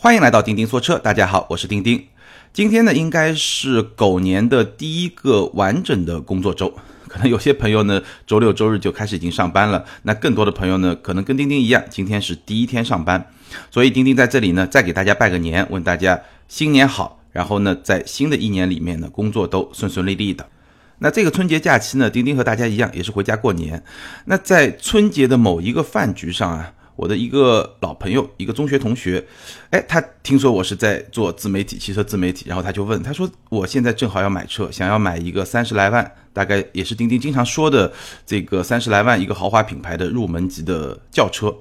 欢迎来到钉钉说车，大家好，我是钉钉。今天呢，应该是狗年的第一个完整的工作周。可能有些朋友呢，周六周日就开始已经上班了。那更多的朋友呢，可能跟钉钉一样，今天是第一天上班。所以钉钉在这里呢，再给大家拜个年，问大家新年好。然后呢，在新的一年里面呢，工作都顺顺利利的。那这个春节假期呢，钉钉和大家一样，也是回家过年。那在春节的某一个饭局上啊。我的一个老朋友，一个中学同学，哎，他听说我是在做自媒体，汽车自媒体，然后他就问，他说我现在正好要买车，想要买一个三十来万，大概也是钉钉经常说的这个三十来万一个豪华品牌的入门级的轿车。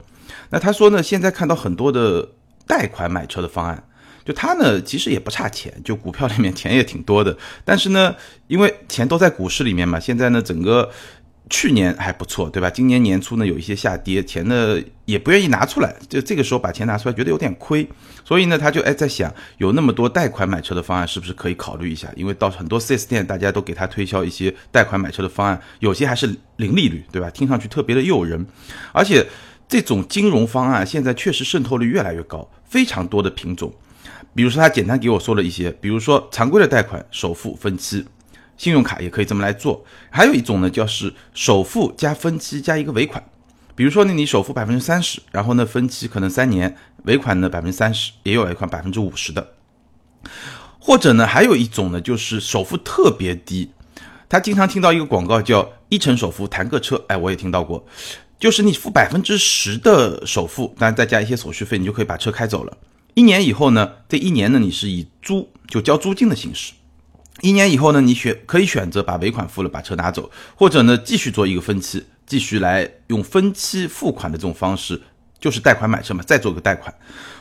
那他说呢，现在看到很多的贷款买车的方案，就他呢其实也不差钱，就股票里面钱也挺多的，但是呢，因为钱都在股市里面嘛，现在呢整个。去年还不错，对吧？今年年初呢有一些下跌，钱呢也不愿意拿出来，就这个时候把钱拿出来，觉得有点亏，所以呢他就哎在想，有那么多贷款买车的方案，是不是可以考虑一下？因为到很多 4S 店，大家都给他推销一些贷款买车的方案，有些还是零利率，对吧？听上去特别的诱人，而且这种金融方案现在确实渗透率越来越高，非常多的品种。比如说他简单给我说了一些，比如说常规的贷款，首付分期。信用卡也可以这么来做，还有一种呢，就是首付加分期加一个尾款，比如说呢，你首付百分之三十，然后呢分期可能三年，尾款呢百分之三十，也有尾款百分之五十的，或者呢还有一种呢，就是首付特别低，他经常听到一个广告叫一成首付谈个车，哎，我也听到过，就是你付百分之十的首付，当然再加一些手续费，你就可以把车开走了，一年以后呢，这一年呢你是以租就交租金的形式。一年以后呢，你选可以选择把尾款付了，把车拿走，或者呢继续做一个分期，继续来用分期付款的这种方式，就是贷款买车嘛，再做个贷款，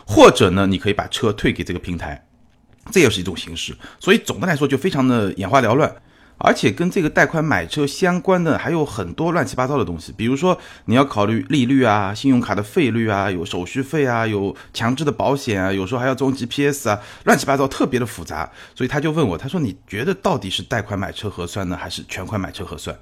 或者呢你可以把车退给这个平台，这也是一种形式。所以总的来说就非常的眼花缭乱。而且跟这个贷款买车相关的还有很多乱七八糟的东西，比如说你要考虑利率啊、信用卡的费率啊、有手续费啊、有强制的保险啊，有时候还要装 GPS 啊，乱七八糟，特别的复杂。所以他就问我，他说你觉得到底是贷款买车合算呢，还是全款买车合算？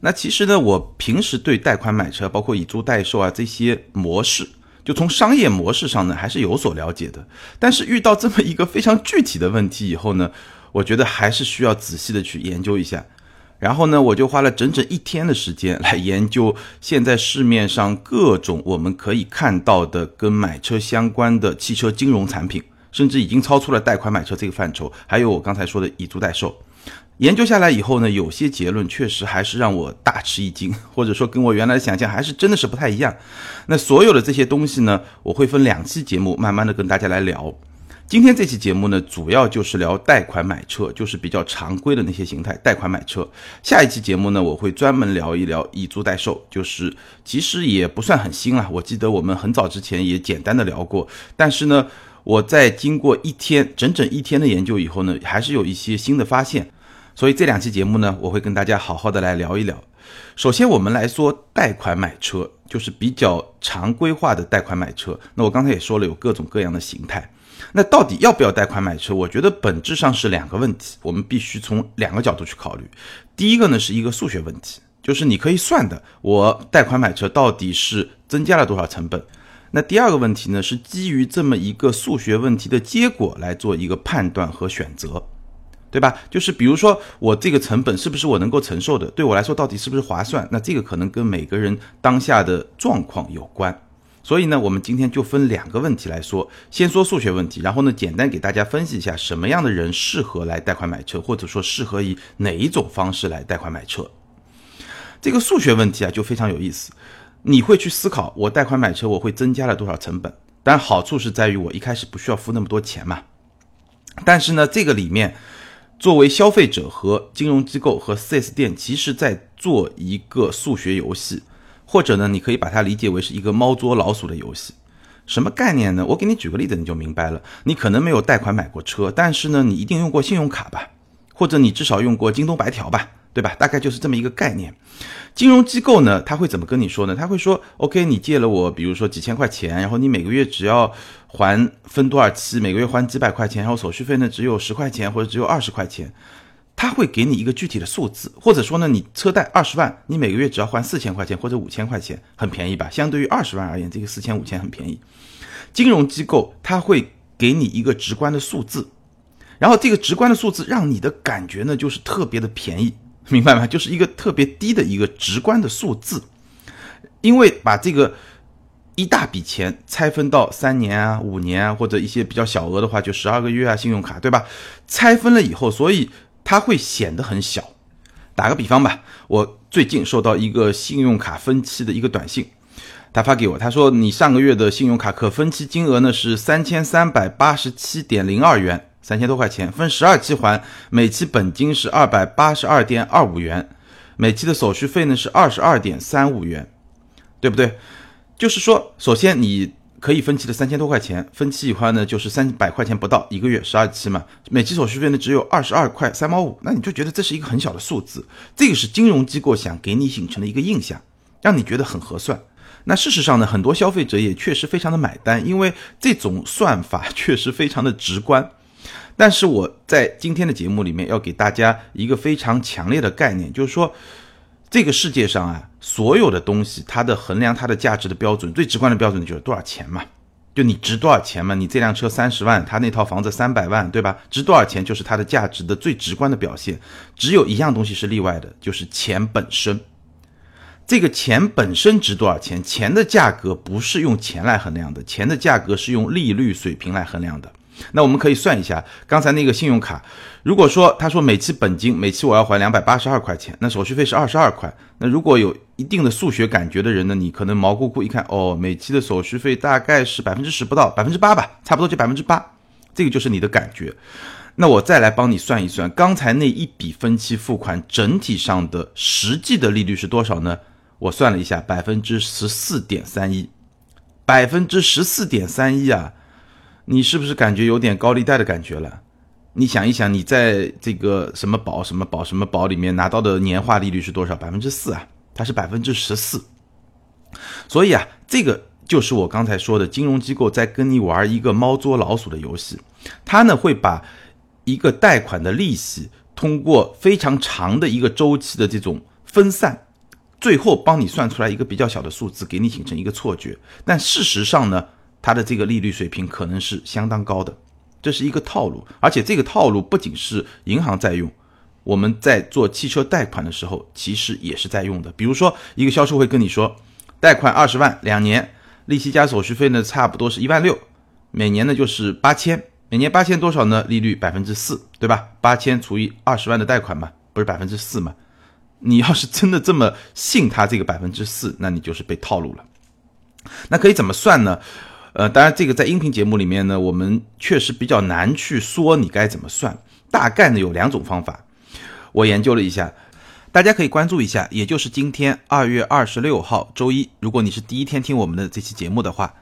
那其实呢，我平时对贷款买车，包括以租代售啊这些模式，就从商业模式上呢还是有所了解的。但是遇到这么一个非常具体的问题以后呢？我觉得还是需要仔细的去研究一下，然后呢，我就花了整整一天的时间来研究现在市面上各种我们可以看到的跟买车相关的汽车金融产品，甚至已经超出了贷款买车这个范畴，还有我刚才说的以租代售。研究下来以后呢，有些结论确实还是让我大吃一惊，或者说跟我原来的想象还是真的是不太一样。那所有的这些东西呢，我会分两期节目慢慢的跟大家来聊。今天这期节目呢，主要就是聊贷款买车，就是比较常规的那些形态贷款买车。下一期节目呢，我会专门聊一聊以租代售，就是其实也不算很新了。我记得我们很早之前也简单的聊过，但是呢，我在经过一天整整一天的研究以后呢，还是有一些新的发现。所以这两期节目呢，我会跟大家好好的来聊一聊。首先，我们来说贷款买车，就是比较常规化的贷款买车。那我刚才也说了，有各种各样的形态。那到底要不要贷款买车？我觉得本质上是两个问题，我们必须从两个角度去考虑。第一个呢是一个数学问题，就是你可以算的，我贷款买车到底是增加了多少成本。那第二个问题呢是基于这么一个数学问题的结果来做一个判断和选择，对吧？就是比如说我这个成本是不是我能够承受的？对我来说到底是不是划算？那这个可能跟每个人当下的状况有关。所以呢，我们今天就分两个问题来说，先说数学问题，然后呢，简单给大家分析一下什么样的人适合来贷款买车，或者说适合以哪一种方式来贷款买车。这个数学问题啊，就非常有意思。你会去思考，我贷款买车，我会增加了多少成本？但好处是在于我一开始不需要付那么多钱嘛。但是呢，这个里面，作为消费者和金融机构和 4S 店，其实在做一个数学游戏。或者呢，你可以把它理解为是一个猫捉老鼠的游戏，什么概念呢？我给你举个例子，你就明白了。你可能没有贷款买过车，但是呢，你一定用过信用卡吧，或者你至少用过京东白条吧，对吧？大概就是这么一个概念。金融机构呢，他会怎么跟你说呢？他会说，OK，你借了我，比如说几千块钱，然后你每个月只要还分多少期，每个月还几百块钱，然后手续费呢只有十块钱或者只有二十块钱。他会给你一个具体的数字，或者说呢，你车贷二十万，你每个月只要还四千块钱或者五千块钱，很便宜吧？相对于二十万而言，这个四千五千很便宜。金融机构他会。给你一个直观的数字，然后这个直观的数字让你的感觉呢就是特别的便宜，明白吗？就是一个特别低的一个直观的数字，因为把这个一大笔钱拆分到三年啊、五年啊，或者一些比较小额的话就十二个月啊，信用卡对吧？拆分了以后，所以它会显得很小。打个比方吧，我最近收到一个信用卡分期的一个短信。他发给我，他说你上个月的信用卡可分期金额呢是三千三百八十七点零二元，三千多块钱，分十二期还，每期本金是二百八十二点二五元，每期的手续费呢是二十二点三五元，对不对？就是说，首先你可以分期的三千多块钱，分期以后呢就是三百块钱不到一个月，十二期嘛，每期手续费呢只有二十二块三毛五，那你就觉得这是一个很小的数字，这个是金融机构想给你形成的一个印象，让你觉得很合算。那事实上呢，很多消费者也确实非常的买单，因为这种算法确实非常的直观。但是我在今天的节目里面要给大家一个非常强烈的概念，就是说，这个世界上啊，所有的东西它的衡量它的价值的标准，最直观的标准就是多少钱嘛，就你值多少钱嘛，你这辆车三十万，他那套房子三百万，对吧？值多少钱就是它的价值的最直观的表现。只有一样东西是例外的，就是钱本身。这个钱本身值多少钱？钱的价格不是用钱来衡量的，钱的价格是用利率水平来衡量的。那我们可以算一下，刚才那个信用卡，如果说他说每期本金每期我要还两百八十二块钱，那手续费是二十二块。那如果有一定的数学感觉的人呢，你可能毛估估一看，哦，每期的手续费大概是百分之十不到，百分之八吧，差不多就百分之八，这个就是你的感觉。那我再来帮你算一算，刚才那一笔分期付款整体上的实际的利率是多少呢？我算了一下，百分之十四点三一，百分之十四点三一啊！你是不是感觉有点高利贷的感觉了？你想一想，你在这个什么保什么保什么保里面拿到的年化利率是多少？百分之四啊，它是百分之十四。所以啊，这个就是我刚才说的，金融机构在跟你玩一个猫捉老鼠的游戏。它呢会把一个贷款的利息通过非常长的一个周期的这种分散。最后帮你算出来一个比较小的数字，给你形成一个错觉。但事实上呢，它的这个利率水平可能是相当高的，这是一个套路。而且这个套路不仅是银行在用，我们在做汽车贷款的时候，其实也是在用的。比如说，一个销售会跟你说，贷款二十万，两年，利息加手续费呢，差不多是一万六，每年呢就是八千，每年八千多少呢？利率百分之四，对吧？八千除以二十万的贷款嘛，不是百分之四嘛？你要是真的这么信他这个百分之四，那你就是被套路了。那可以怎么算呢？呃，当然这个在音频节目里面呢，我们确实比较难去说你该怎么算。大概呢有两种方法，我研究了一下，大家可以关注一下。也就是今天二月二十六号周一，如果你是第一天听我们的这期节目的话，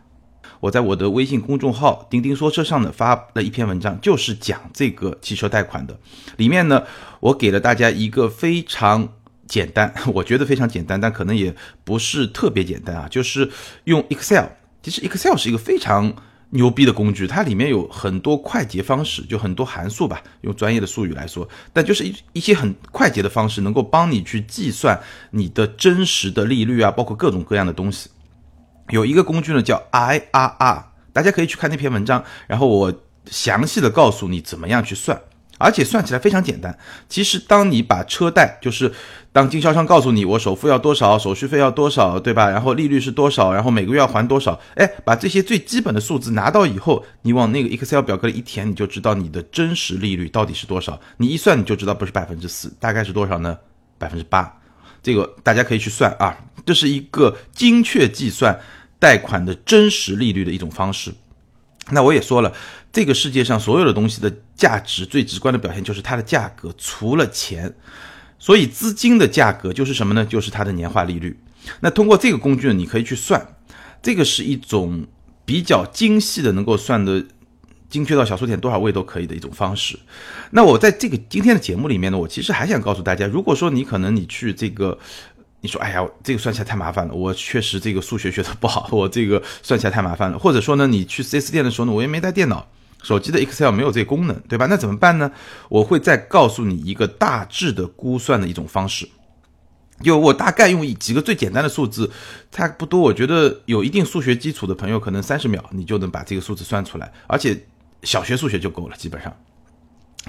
我在我的微信公众号“钉钉说车”上呢发了一篇文章，就是讲这个汽车贷款的。里面呢，我给了大家一个非常。简单，我觉得非常简单，但可能也不是特别简单啊。就是用 Excel，其实 Excel 是一个非常牛逼的工具，它里面有很多快捷方式，就很多函数吧，用专业的术语来说，但就是一一些很快捷的方式，能够帮你去计算你的真实的利率啊，包括各种各样的东西。有一个工具呢叫 IRR，大家可以去看那篇文章，然后我详细的告诉你怎么样去算。而且算起来非常简单。其实，当你把车贷，就是当经销商告诉你我首付要多少，手续费要多少，对吧？然后利率是多少，然后每个月要还多少，哎，把这些最基本的数字拿到以后，你往那个 Excel 表格里一填，你就知道你的真实利率到底是多少。你一算，你就知道不是百分之四，大概是多少呢？百分之八。这个大家可以去算啊，这是一个精确计算贷款的真实利率的一种方式。那我也说了，这个世界上所有的东西的价值最直观的表现就是它的价格，除了钱，所以资金的价格就是什么呢？就是它的年化利率。那通过这个工具呢，你可以去算，这个是一种比较精细的，能够算的精确到小数点多少位都可以的一种方式。那我在这个今天的节目里面呢，我其实还想告诉大家，如果说你可能你去这个。你说，哎呀，这个算起来太麻烦了。我确实这个数学学的不好，我这个算起来太麻烦了。或者说呢，你去 4S 店的时候呢，我也没带电脑，手机的 Excel 没有这个功能，对吧？那怎么办呢？我会再告诉你一个大致的估算的一种方式。就我大概用几个最简单的数字，差不多，我觉得有一定数学基础的朋友，可能三十秒你就能把这个数字算出来，而且小学数学就够了，基本上。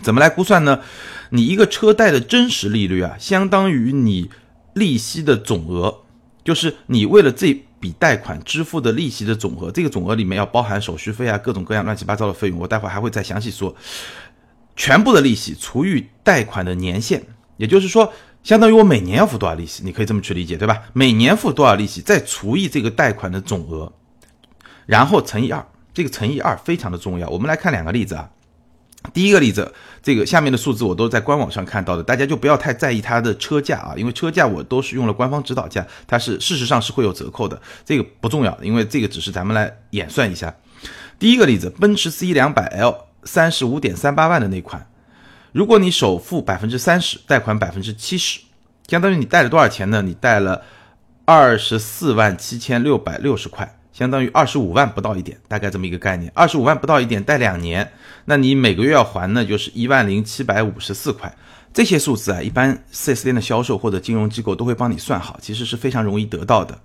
怎么来估算呢？你一个车贷的真实利率啊，相当于你利息的总额，就是你为了这笔贷款支付的利息的总额。这个总额里面要包含手续费啊，各种各样乱七八糟的费用。我待会还会再详细说。全部的利息除以贷款的年限，也就是说，相当于我每年要付多少利息，你可以这么去理解，对吧？每年付多少利息，再除以这个贷款的总额，然后乘以二。这个乘以二非常的重要。我们来看两个例子啊。第一个例子，这个下面的数字我都在官网上看到的，大家就不要太在意它的车价啊，因为车价我都是用了官方指导价，它是事实上是会有折扣的，这个不重要，因为这个只是咱们来演算一下。第一个例子，奔驰 C 两百 L 三十五点三八万的那款，如果你首付百分之三十，贷款百分之七十，相当于你贷了多少钱呢？你贷了二十四万七千六百六十块。相当于二十五万不到一点，大概这么一个概念。二十五万不到一点，贷两年，那你每个月要还呢，就是一万零七百五十四块。这些数字啊，一般 4S 店的销售或者金融机构都会帮你算好，其实是非常容易得到的。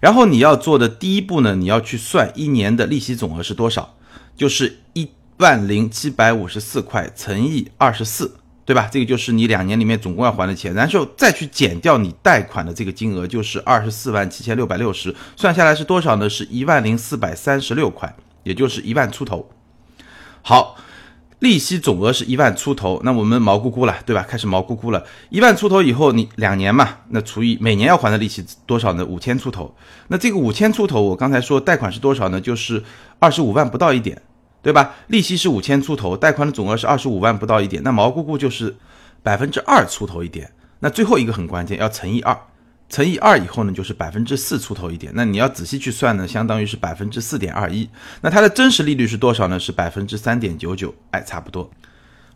然后你要做的第一步呢，你要去算一年的利息总额是多少，就是一万零七百五十四块乘以二十四。对吧？这个就是你两年里面总共要还的钱，然后再去减掉你贷款的这个金额，就是二十四万七千六百六十，算下来是多少呢？是一万零四百三十六块，也就是一万出头。好，利息总额是一万出头，那我们毛估估了，对吧？开始毛估估了，一万出头以后，你两年嘛，那除以每年要还的利息多少呢？五千出头。那这个五千出头，我刚才说贷款是多少呢？就是二十五万不到一点。对吧？利息是五千出头，贷款的总额是二十五万不到一点，那毛估估就是百分之二出头一点。那最后一个很关键，要乘以二，乘以二以后呢，就是百分之四出头一点。那你要仔细去算呢，相当于是百分之四点二一。那它的真实利率是多少呢？是百分之三点九九，哎，差不多。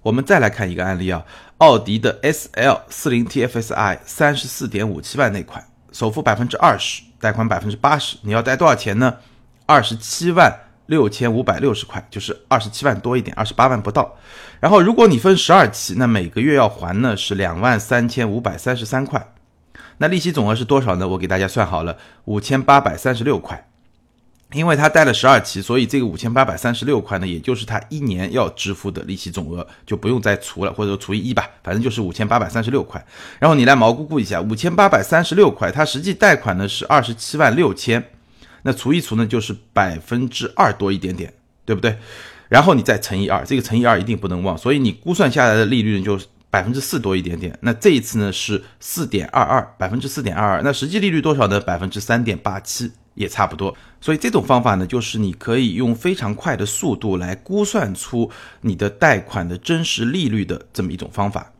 我们再来看一个案例啊，奥迪的 S L 四零 T F S I 三十四点五七万那款，首付百分之二十，贷款百分之八十，你要贷多少钱呢？二十七万。六千五百六十块，就是二十七万多一点，二十八万不到。然后如果你分十二期，那每个月要还呢是两万三千五百三十三块。那利息总额是多少呢？我给大家算好了，五千八百三十六块。因为他贷了十二期，所以这个五千八百三十六块呢，也就是他一年要支付的利息总额，就不用再除了，或者说除以一吧，反正就是五千八百三十六块。然后你来毛估估一下，五千八百三十六块，他实际贷款呢是二十七万六千。那除一除呢，就是百分之二多一点点，对不对？然后你再乘以二，这个乘以二一定不能忘，所以你估算下来的利率呢，就是百分之四多一点点。那这一次呢是四点二二，百分之四点二二。那实际利率多少呢？百分之三点八七，也差不多。所以这种方法呢，就是你可以用非常快的速度来估算出你的贷款的真实利率的这么一种方法。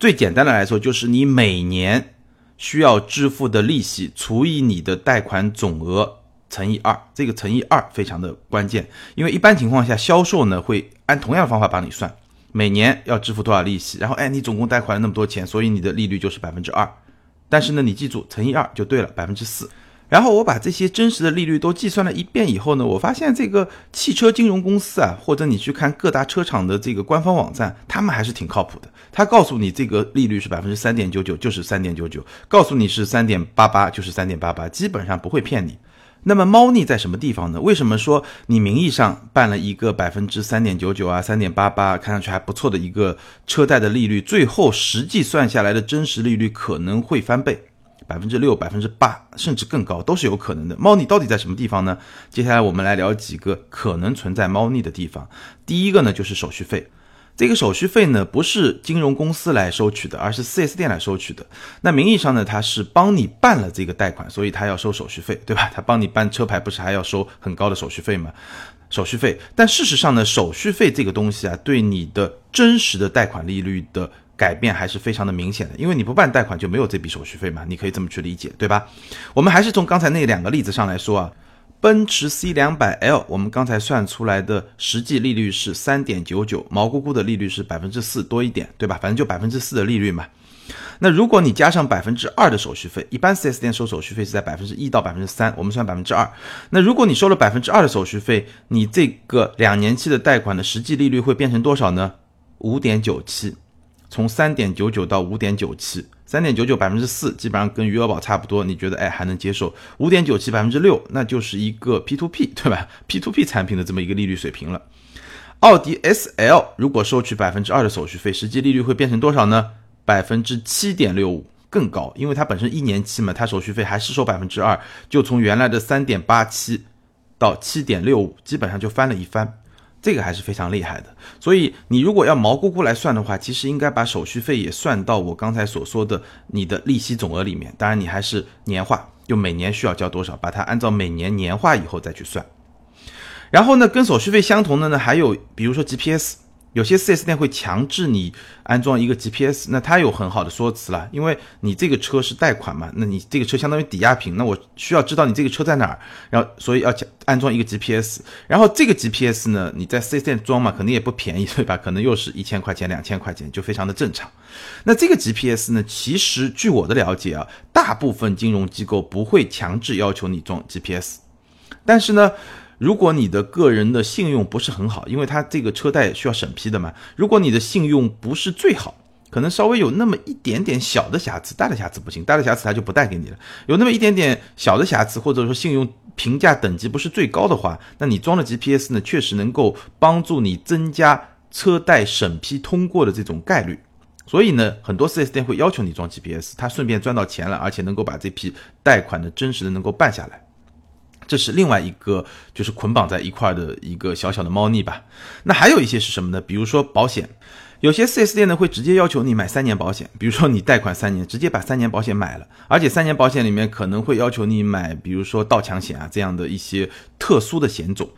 最简单的来说，就是你每年需要支付的利息除以你的贷款总额。乘以二，这个乘以二非常的关键，因为一般情况下销售呢会按同样的方法帮你算，每年要支付多少利息，然后哎你总共贷款了那么多钱，所以你的利率就是百分之二，但是呢你记住乘以二就对了，百分之四。然后我把这些真实的利率都计算了一遍以后呢，我发现这个汽车金融公司啊，或者你去看各大车厂的这个官方网站，他们还是挺靠谱的。他告诉你这个利率是百分之三点九九，就是三点九九；告诉你是三点八八，就是三点八八，基本上不会骗你。那么猫腻在什么地方呢？为什么说你名义上办了一个百分之三点九九啊、三点八八，看上去还不错的一个车贷的利率，最后实际算下来的真实利率可能会翻倍，百分之六、百分之八，甚至更高都是有可能的。猫腻到底在什么地方呢？接下来我们来聊几个可能存在猫腻的地方。第一个呢就是手续费。这个手续费呢，不是金融公司来收取的，而是 4S 店来收取的。那名义上呢，他是帮你办了这个贷款，所以他要收手续费，对吧？他帮你办车牌，不是还要收很高的手续费吗？手续费。但事实上呢，手续费这个东西啊，对你的真实的贷款利率的改变还是非常的明显的，因为你不办贷款就没有这笔手续费嘛，你可以这么去理解，对吧？我们还是从刚才那两个例子上来说啊。奔驰 C 两百 L，我们刚才算出来的实际利率是三点九九，毛估估的利率是百分之四多一点，对吧？反正就百分之四的利率嘛。那如果你加上百分之二的手续费，一般 4S 店收手续费是在百分之一到百分之三，我们算百分之二。那如果你收了百分之二的手续费，你这个两年期的贷款的实际利率会变成多少呢？五点九七，从三点九九到五点九七。三点九九百分之四，基本上跟余额宝差不多，你觉得哎还能接受？五点九七百分之六，那就是一个 P to P 对吧？P to P 产品的这么一个利率水平了。奥迪 S L 如果收取百分之二的手续费，实际利率会变成多少呢？百分之七点六五，更高，因为它本身一年期嘛，它手续费还是收百分之二，就从原来的三点八七到七点六五，基本上就翻了一番。这个还是非常厉害的，所以你如果要毛估估来算的话，其实应该把手续费也算到我刚才所说的你的利息总额里面。当然，你还是年化，就每年需要交多少，把它按照每年年化以后再去算。然后呢，跟手续费相同的呢，还有比如说 GPS。有些 4S 店会强制你安装一个 GPS，那它有很好的说辞了，因为你这个车是贷款嘛，那你这个车相当于抵押品，那我需要知道你这个车在哪儿，然后所以要安装一个 GPS，然后这个 GPS 呢，你在 4S 店装嘛，肯定也不便宜，对吧？可能又是一千块钱、两千块钱，就非常的正常。那这个 GPS 呢，其实据我的了解啊，大部分金融机构不会强制要求你装 GPS，但是呢。如果你的个人的信用不是很好，因为他这个车贷需要审批的嘛。如果你的信用不是最好，可能稍微有那么一点点小的瑕疵，大的瑕疵不行，大的瑕疵他就不贷给你了。有那么一点点小的瑕疵，或者说信用评价等级不是最高的话，那你装了 GPS 呢，确实能够帮助你增加车贷审批通过的这种概率。所以呢，很多 4S 店会要求你装 GPS，他顺便赚到钱了，而且能够把这批贷款的真实的能够办下来。这是另外一个就是捆绑在一块儿的一个小小的猫腻吧。那还有一些是什么呢？比如说保险，有些 4S 店呢会直接要求你买三年保险，比如说你贷款三年，直接把三年保险买了，而且三年保险里面可能会要求你买，比如说盗抢险啊这样的一些特殊的险种。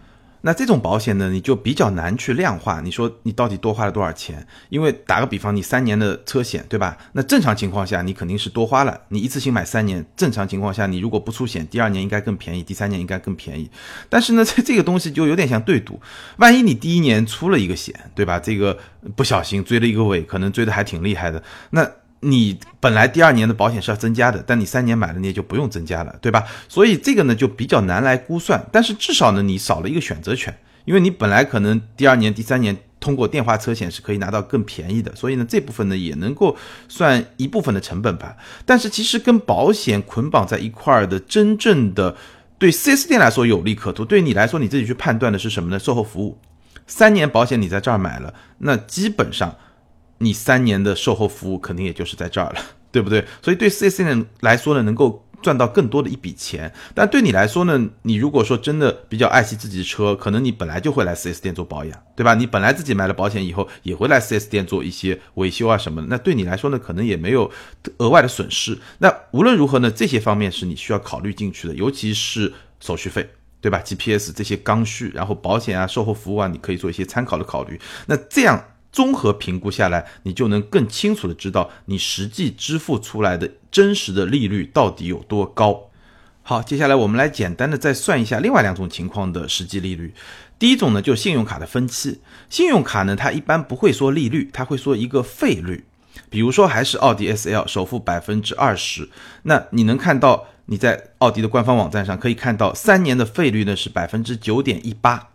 那这种保险呢，你就比较难去量化。你说你到底多花了多少钱？因为打个比方，你三年的车险，对吧？那正常情况下，你肯定是多花了。你一次性买三年，正常情况下，你如果不出险，第二年应该更便宜，第三年应该更便宜。但是呢，这这个东西就有点像对赌，万一你第一年出了一个险，对吧？这个不小心追了一个尾，可能追的还挺厉害的。那你本来第二年的保险是要增加的，但你三年买了，你也就不用增加了，对吧？所以这个呢就比较难来估算。但是至少呢，你少了一个选择权，因为你本来可能第二年、第三年通过电话车险是可以拿到更便宜的，所以呢这部分呢也能够算一部分的成本吧。但是其实跟保险捆绑在一块儿的，真正的对 4S 店来说有利可图，对你来说你自己去判断的是什么呢？售后服务，三年保险你在这儿买了，那基本上。你三年的售后服务肯定也就是在这儿了，对不对？所以对 4S 店来说呢，能够赚到更多的一笔钱。但对你来说呢，你如果说真的比较爱惜自己的车，可能你本来就会来 4S 店做保养，对吧？你本来自己买了保险以后，也会来 4S 店做一些维修啊什么的。那对你来说呢，可能也没有额外的损失。那无论如何呢，这些方面是你需要考虑进去的，尤其是手续费，对吧？GPS 这些刚需，然后保险啊、售后服务啊，你可以做一些参考的考虑。那这样。综合评估下来，你就能更清楚的知道你实际支付出来的真实的利率到底有多高。好，接下来我们来简单的再算一下另外两种情况的实际利率。第一种呢，就是信用卡的分期。信用卡呢，它一般不会说利率，它会说一个费率。比如说还是奥迪 S L 首付百分之二十，那你能看到你在奥迪的官方网站上可以看到三年的费率呢是百分之九点一八。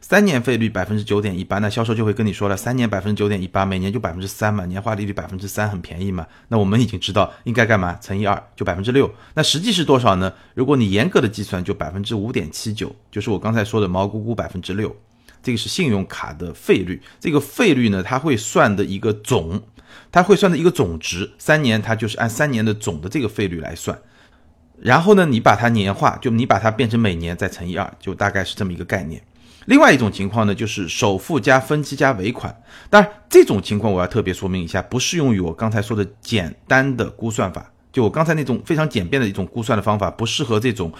三年费率百分之九点一八，那销售就会跟你说了，三年百分之九点一八，每年就百分之三嘛，年化利率百分之三很便宜嘛。那我们已经知道应该干嘛，乘以二就百分之六。那实际是多少呢？如果你严格的计算，就百分之五点七九，就是我刚才说的毛估估百分之六。这个是信用卡的费率，这个费率呢，它会算的一个总，它会算的一个总值，三年它就是按三年的总的这个费率来算。然后呢，你把它年化，就你把它变成每年再乘以二，就大概是这么一个概念。另外一种情况呢，就是首付加分期加尾款。当然，这种情况我要特别说明一下，不适用于我刚才说的简单的估算法。就我刚才那种非常简便的一种估算的方法，不适合这种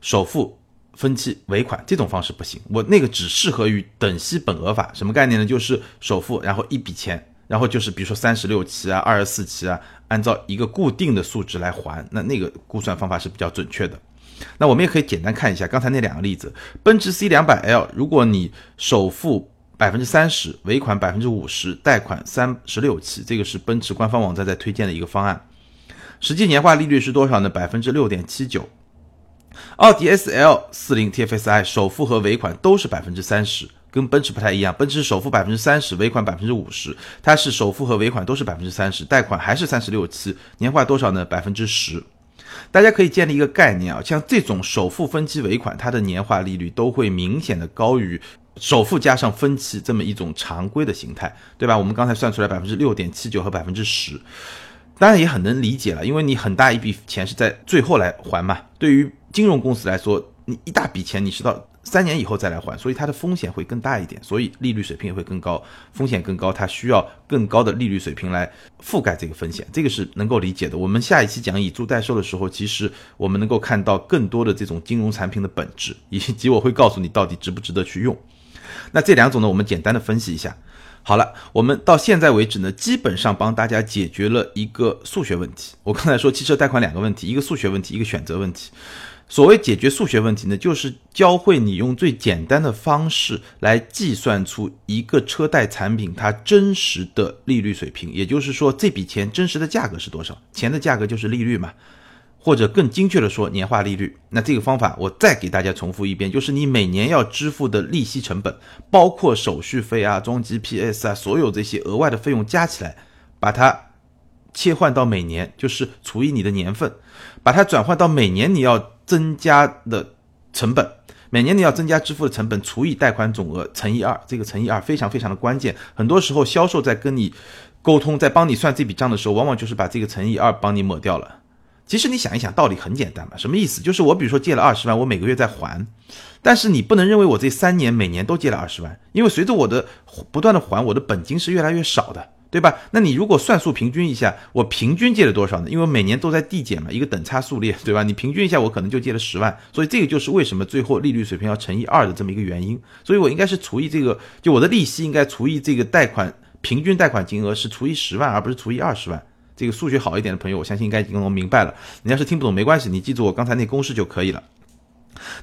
首付、分期、尾款这种方式不行。我那个只适合于等息本额法。什么概念呢？就是首付，然后一笔钱，然后就是比如说三十六期啊、二十四期啊，按照一个固定的数值来还。那那个估算方法是比较准确的。那我们也可以简单看一下刚才那两个例子，奔驰 C 两百 L，如果你首付百分之三十，尾款百分之五十，贷款三十六期，这个是奔驰官方网站在推荐的一个方案，实际年化利率是多少呢？百分之六点七九。奥迪 S L 四零 TFSI 首付和尾款都是百分之三十，跟奔驰不太一样，奔驰首付百分之三十，尾款百分之五十，它是首付和尾款都是百分之三十，贷款还是三十六期，年化多少呢？百分之十。大家可以建立一个概念啊，像这种首付分期尾款，它的年化利率都会明显的高于首付加上分期这么一种常规的形态，对吧？我们刚才算出来百分之六点七九和百分之十，当然也很能理解了，因为你很大一笔钱是在最后来还嘛。对于金融公司来说，你一大笔钱你是到。三年以后再来还，所以它的风险会更大一点，所以利率水平也会更高，风险更高，它需要更高的利率水平来覆盖这个风险，这个是能够理解的。我们下一期讲以租代售的时候，其实我们能够看到更多的这种金融产品的本质，以及我会告诉你到底值不值得去用。那这两种呢，我们简单的分析一下。好了，我们到现在为止呢，基本上帮大家解决了一个数学问题。我刚才说汽车贷款两个问题，一个数学问题，一个选择问题。所谓解决数学问题呢，就是教会你用最简单的方式来计算出一个车贷产品它真实的利率水平，也就是说这笔钱真实的价格是多少？钱的价格就是利率嘛，或者更精确的说年化利率。那这个方法我再给大家重复一遍，就是你每年要支付的利息成本，包括手续费啊、装 GPS 啊，所有这些额外的费用加起来，把它切换到每年，就是除以你的年份，把它转换到每年你要。增加的成本，每年你要增加支付的成本除以贷款总额乘以二，这个乘以二非常非常的关键。很多时候销售在跟你沟通，在帮你算这笔账的时候，往往就是把这个乘以二帮你抹掉了。其实你想一想，道理很简单嘛，什么意思？就是我比如说借了二十万，我每个月在还，但是你不能认为我这三年每年都借了二十万，因为随着我的不断的还，我的本金是越来越少的。对吧？那你如果算数平均一下，我平均借了多少呢？因为每年都在递减嘛，一个等差数列，对吧？你平均一下，我可能就借了十万，所以这个就是为什么最后利率水平要乘以二的这么一个原因。所以我应该是除以这个，就我的利息应该除以这个贷款平均贷款金额是除以十万，而不是除以二十万。这个数学好一点的朋友，我相信应该已经能明白了。你要是听不懂没关系，你记住我刚才那公式就可以了。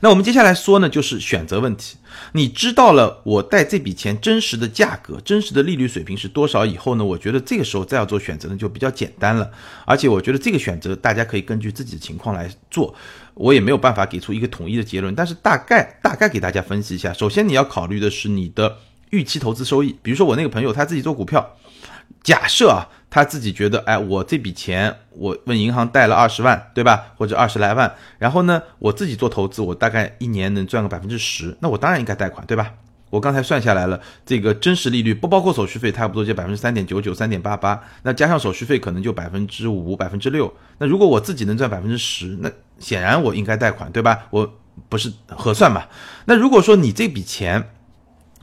那我们接下来说呢，就是选择问题。你知道了我贷这笔钱真实的价格、真实的利率水平是多少以后呢？我觉得这个时候再要做选择呢，就比较简单了。而且我觉得这个选择大家可以根据自己的情况来做，我也没有办法给出一个统一的结论。但是大概大概给大家分析一下。首先你要考虑的是你的预期投资收益。比如说我那个朋友他自己做股票，假设啊。他自己觉得，哎，我这笔钱，我问银行贷了二十万，对吧？或者二十来万，然后呢，我自己做投资，我大概一年能赚个百分之十，那我当然应该贷款，对吧？我刚才算下来了，这个真实利率不包括手续费，差不多就百分之三点九九、三点八八，那加上手续费可能就百分之五、百分之六。那如果我自己能赚百分之十，那显然我应该贷款，对吧？我不是核算嘛？那如果说你这笔钱，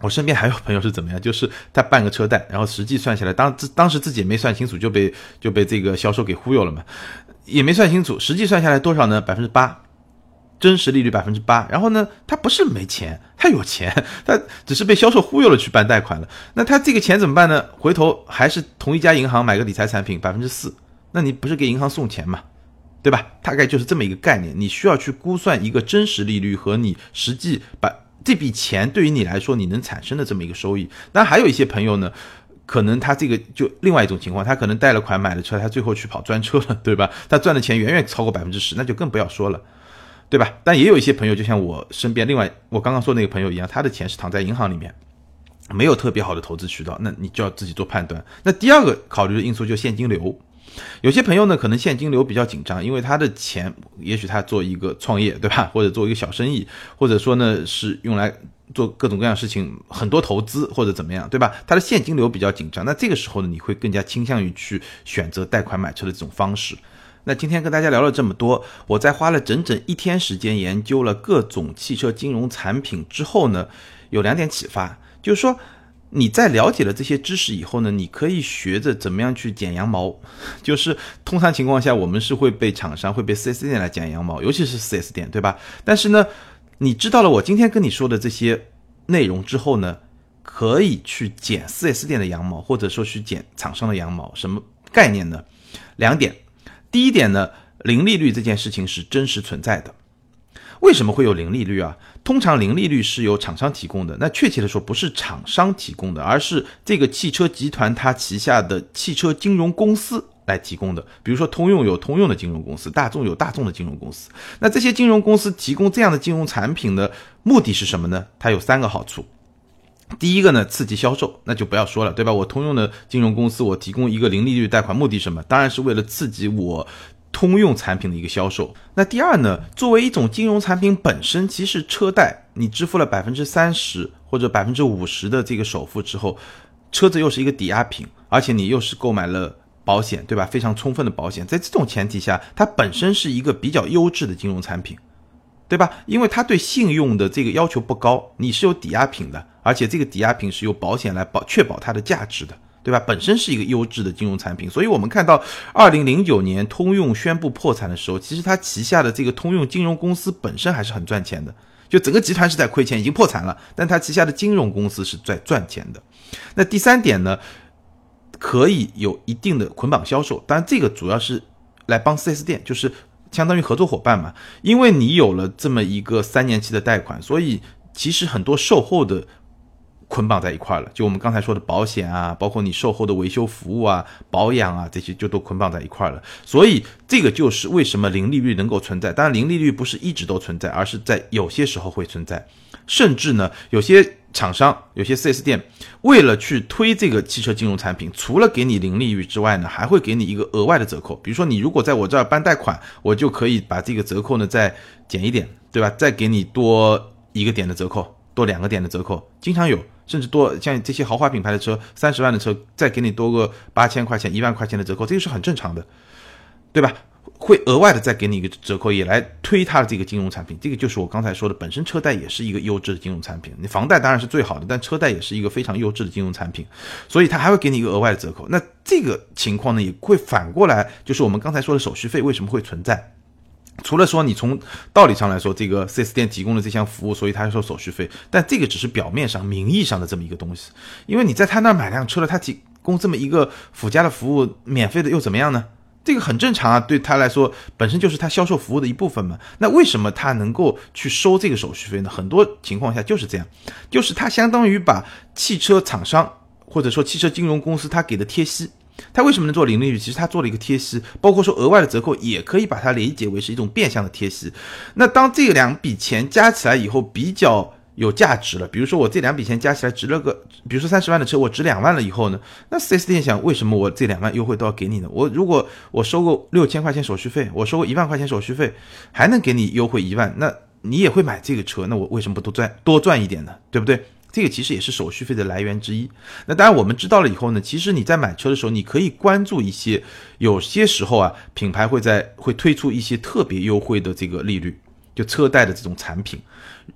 我身边还有朋友是怎么样？就是他办个车贷，然后实际算下来，当当时自己也没算清楚，就被就被这个销售给忽悠了嘛，也没算清楚，实际算下来多少呢？百分之八，真实利率百分之八。然后呢，他不是没钱，他有钱，他只是被销售忽悠了去办贷款了。那他这个钱怎么办呢？回头还是同一家银行买个理财产品百分之四，那你不是给银行送钱嘛？对吧？大概就是这么一个概念，你需要去估算一个真实利率和你实际把。这笔钱对于你来说，你能产生的这么一个收益，那还有一些朋友呢，可能他这个就另外一种情况，他可能贷了款买了车，他最后去跑专车了，对吧？他赚的钱远远超过百分之十，那就更不要说了，对吧？但也有一些朋友，就像我身边另外我刚刚说那个朋友一样，他的钱是躺在银行里面，没有特别好的投资渠道，那你就要自己做判断。那第二个考虑的因素就现金流。有些朋友呢，可能现金流比较紧张，因为他的钱，也许他做一个创业，对吧？或者做一个小生意，或者说呢是用来做各种各样事情，很多投资或者怎么样，对吧？他的现金流比较紧张，那这个时候呢，你会更加倾向于去选择贷款买车的这种方式。那今天跟大家聊了这么多，我在花了整整一天时间研究了各种汽车金融产品之后呢，有两点启发，就是说。你在了解了这些知识以后呢，你可以学着怎么样去剪羊毛。就是通常情况下，我们是会被厂商、会被 4S 店来剪羊毛，尤其是 4S 店，对吧？但是呢，你知道了我今天跟你说的这些内容之后呢，可以去剪 4S 店的羊毛，或者说去剪厂商的羊毛，什么概念呢？两点。第一点呢，零利率这件事情是真实存在的。为什么会有零利率啊？通常零利率是由厂商提供的，那确切的说不是厂商提供的，而是这个汽车集团它旗下的汽车金融公司来提供的。比如说通用有通用的金融公司，大众有大众的金融公司。那这些金融公司提供这样的金融产品的目的是什么呢？它有三个好处。第一个呢，刺激销售，那就不要说了，对吧？我通用的金融公司，我提供一个零利率贷款，目的什么？当然是为了刺激我。通用产品的一个销售。那第二呢？作为一种金融产品本身，其实车贷你支付了百分之三十或者百分之五十的这个首付之后，车子又是一个抵押品，而且你又是购买了保险，对吧？非常充分的保险，在这种前提下，它本身是一个比较优质的金融产品，对吧？因为它对信用的这个要求不高，你是有抵押品的，而且这个抵押品是由保险来保确保它的价值的。对吧？本身是一个优质的金融产品，所以我们看到，二零零九年通用宣布破产的时候，其实它旗下的这个通用金融公司本身还是很赚钱的，就整个集团是在亏钱，已经破产了，但它旗下的金融公司是在赚钱的。那第三点呢，可以有一定的捆绑销售，当然这个主要是来帮 4S 店，就是相当于合作伙伴嘛，因为你有了这么一个三年期的贷款，所以其实很多售后的。捆绑在一块了，就我们刚才说的保险啊，包括你售后的维修服务啊、保养啊，这些就都捆绑在一块了。所以这个就是为什么零利率能够存在。当然，零利率不是一直都存在，而是在有些时候会存在。甚至呢，有些厂商、有些 4S 店为了去推这个汽车金融产品，除了给你零利率之外呢，还会给你一个额外的折扣。比如说，你如果在我这儿办贷款，我就可以把这个折扣呢再减一点，对吧？再给你多一个点的折扣，多两个点的折扣，经常有。甚至多像这些豪华品牌的车，三十万的车，再给你多个八千块钱、一万块钱的折扣，这个是很正常的，对吧？会额外的再给你一个折扣，也来推它的这个金融产品。这个就是我刚才说的，本身车贷也是一个优质的金融产品。你房贷当然是最好的，但车贷也是一个非常优质的金融产品，所以它还会给你一个额外的折扣。那这个情况呢，也会反过来，就是我们刚才说的手续费为什么会存在？除了说你从道理上来说，这个 4S 店提供了这项服务，所以他要收手续费，但这个只是表面上、名义上的这么一个东西。因为你在他那儿买辆车了，他提供这么一个附加的服务，免费的又怎么样呢？这个很正常啊，对他来说本身就是他销售服务的一部分嘛。那为什么他能够去收这个手续费呢？很多情况下就是这样，就是他相当于把汽车厂商或者说汽车金融公司他给的贴息。他为什么能做零利率？其实他做了一个贴息，包括说额外的折扣，也可以把它理解为是一种变相的贴息。那当这两笔钱加起来以后比较有价值了，比如说我这两笔钱加起来值了个，比如说三十万的车我值两万了以后呢，那四 S 店想为什么我这两万优惠都要给你呢？我如果我收个六千块钱手续费，我收个一万块钱手续费，还能给你优惠一万，那你也会买这个车，那我为什么不多赚多赚一点呢？对不对？这个其实也是手续费的来源之一。那当然，我们知道了以后呢，其实你在买车的时候，你可以关注一些，有些时候啊，品牌会在会推出一些特别优惠的这个利率，就车贷的这种产品。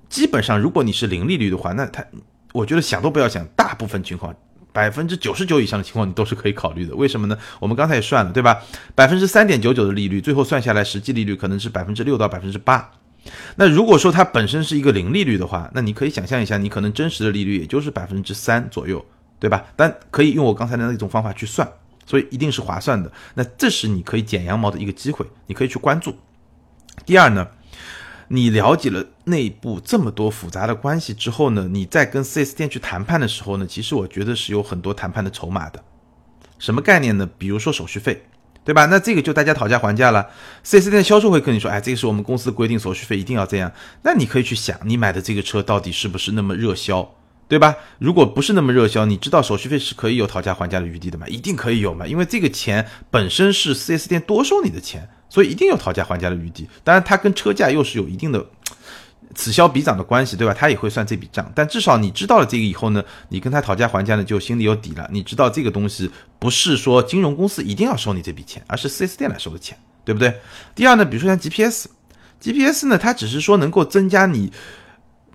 基本上，如果你是零利率的话，那它，我觉得想都不要想，大部分情况，百分之九十九以上的情况，你都是可以考虑的。为什么呢？我们刚才也算了，对吧？百分之三点九九的利率，最后算下来，实际利率可能是百分之六到百分之八。那如果说它本身是一个零利率的话，那你可以想象一下，你可能真实的利率也就是百分之三左右，对吧？但可以用我刚才的那种方法去算，所以一定是划算的。那这是你可以剪羊毛的一个机会，你可以去关注。第二呢，你了解了内部这么多复杂的关系之后呢，你在跟 4S 店去谈判的时候呢，其实我觉得是有很多谈判的筹码的。什么概念呢？比如说手续费。对吧？那这个就大家讨价还价了。四 S 店销售会跟你说，哎，这个是我们公司规定，手续费一定要这样。那你可以去想，你买的这个车到底是不是那么热销，对吧？如果不是那么热销，你知道手续费是可以有讨价还价的余地的吗？一定可以有嘛？因为这个钱本身是四 S 店多收你的钱，所以一定有讨价还价的余地。当然，它跟车价又是有一定的。此消彼长的关系，对吧？他也会算这笔账，但至少你知道了这个以后呢，你跟他讨价还价呢，就心里有底了。你知道这个东西不是说金融公司一定要收你这笔钱，而是 4S 店来收的钱，对不对？第二呢，比如说像 GPS，GPS 呢，它只是说能够增加你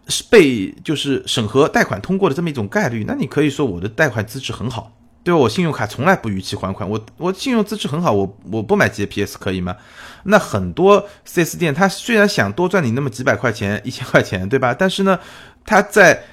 是被就是审核贷款通过的这么一种概率。那你可以说我的贷款资质很好。对？我信用卡从来不逾期还款，我我信用资质很好，我我不买 GPS 可以吗？那很多 4S 店，他虽然想多赚你那么几百块钱、一千块钱，对吧？但是呢，他在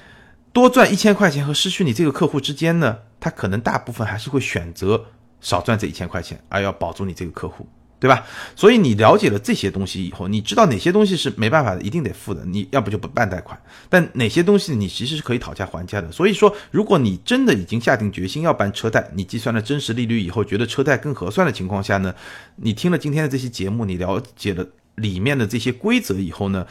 多赚一千块钱和失去你这个客户之间呢，他可能大部分还是会选择少赚这一千块钱，而要保住你这个客户。对吧？所以你了解了这些东西以后，你知道哪些东西是没办法的，一定得付的，你要不就不办贷款。但哪些东西你其实是可以讨价还价的。所以说，如果你真的已经下定决心要办车贷，你计算了真实利率以后，觉得车贷更合算的情况下呢，你听了今天的这期节目，你了解了里面的这些规则以后呢，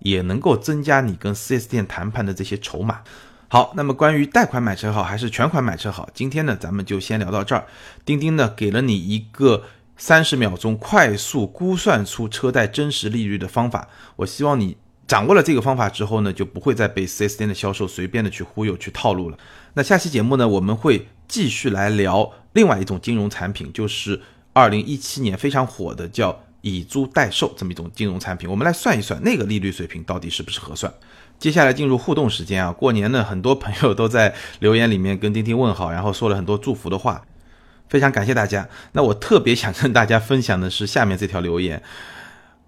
也能够增加你跟 4S 店谈判的这些筹码。好，那么关于贷款买车好还是全款买车好，今天呢咱们就先聊到这儿。钉钉呢给了你一个。三十秒钟快速估算出车贷真实利率的方法，我希望你掌握了这个方法之后呢，就不会再被 4S 店的销售随便的去忽悠、去套路了。那下期节目呢，我们会继续来聊另外一种金融产品，就是2017年非常火的叫以租代售这么一种金融产品。我们来算一算那个利率水平到底是不是合算。接下来进入互动时间啊，过年呢，很多朋友都在留言里面跟丁丁问好，然后说了很多祝福的话，非常感谢大家。那我特别想跟大家分享的是下面这条留言。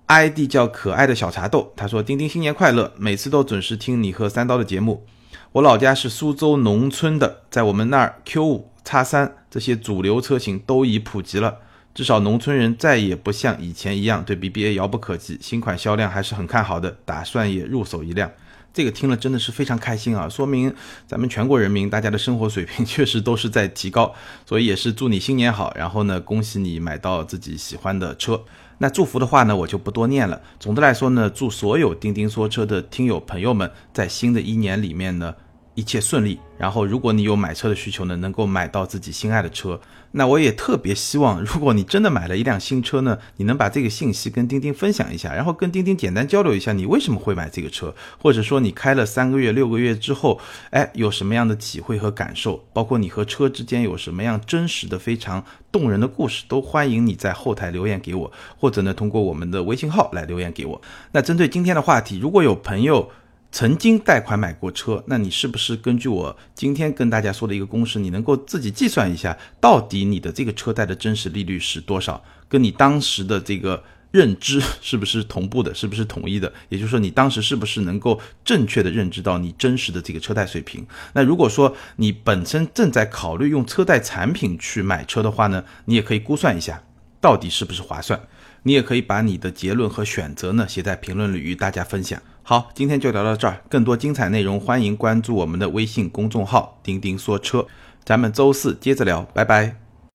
ID 叫可爱的小茶豆，他说：“丁丁新年快乐，每次都准时听你和三刀的节目。我老家是苏州农村的，在我们那儿 Q 五、叉三这些主流车型都已普及了，至少农村人再也不像以前一样对 BBA 遥不可及，新款销量还是很看好的，打算也入手一辆。这个听了真的是非常开心啊，说明咱们全国人民大家的生活水平 确实都是在提高，所以也是祝你新年好，然后呢，恭喜你买到自己喜欢的车。”那祝福的话呢，我就不多念了。总的来说呢，祝所有钉钉说车的听友朋友们，在新的一年里面呢。一切顺利，然后如果你有买车的需求呢，能够买到自己心爱的车。那我也特别希望，如果你真的买了一辆新车呢，你能把这个信息跟钉钉分享一下，然后跟钉钉简单交流一下，你为什么会买这个车，或者说你开了三个月、六个月之后，哎，有什么样的体会和感受，包括你和车之间有什么样真实的、非常动人的故事，都欢迎你在后台留言给我，或者呢，通过我们的微信号来留言给我。那针对今天的话题，如果有朋友。曾经贷款买过车，那你是不是根据我今天跟大家说的一个公式，你能够自己计算一下，到底你的这个车贷的真实利率是多少？跟你当时的这个认知是不是同步的？是不是统一的？也就是说，你当时是不是能够正确的认知到你真实的这个车贷水平？那如果说你本身正在考虑用车贷产品去买车的话呢，你也可以估算一下，到底是不是划算？你也可以把你的结论和选择呢写在评论里与大家分享。好，今天就聊到这儿。更多精彩内容，欢迎关注我们的微信公众号“钉钉说车”。咱们周四接着聊，拜拜。